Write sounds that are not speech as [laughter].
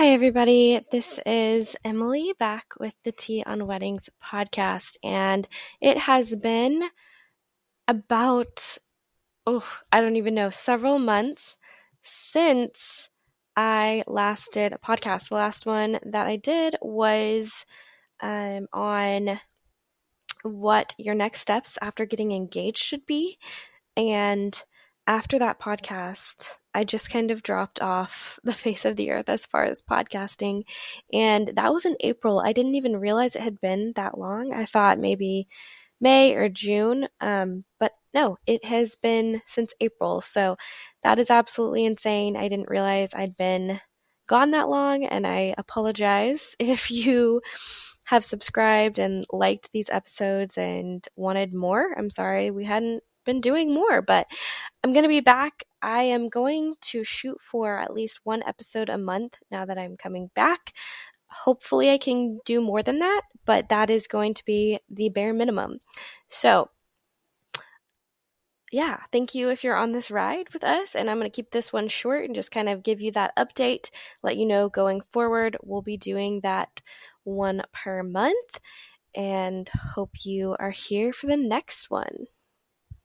Hi, everybody. This is Emily back with the Tea on Weddings podcast, and it has been about, oh, I don't even know, several months since I last did a podcast. The last one that I did was um, on what your next steps after getting engaged should be. And after that podcast, I just kind of dropped off [laughs] the face of the earth as far as podcasting. And that was in April. I didn't even realize it had been that long. I thought maybe May or June. Um, but no, it has been since April. So that is absolutely insane. I didn't realize I'd been gone that long. And I apologize [laughs] if you have subscribed and liked these episodes and wanted more. I'm sorry we hadn't been doing more, but I'm going to be back. I am going to shoot for at least one episode a month now that I'm coming back. Hopefully, I can do more than that, but that is going to be the bare minimum. So, yeah, thank you if you're on this ride with us. And I'm going to keep this one short and just kind of give you that update, let you know going forward, we'll be doing that one per month. And hope you are here for the next one.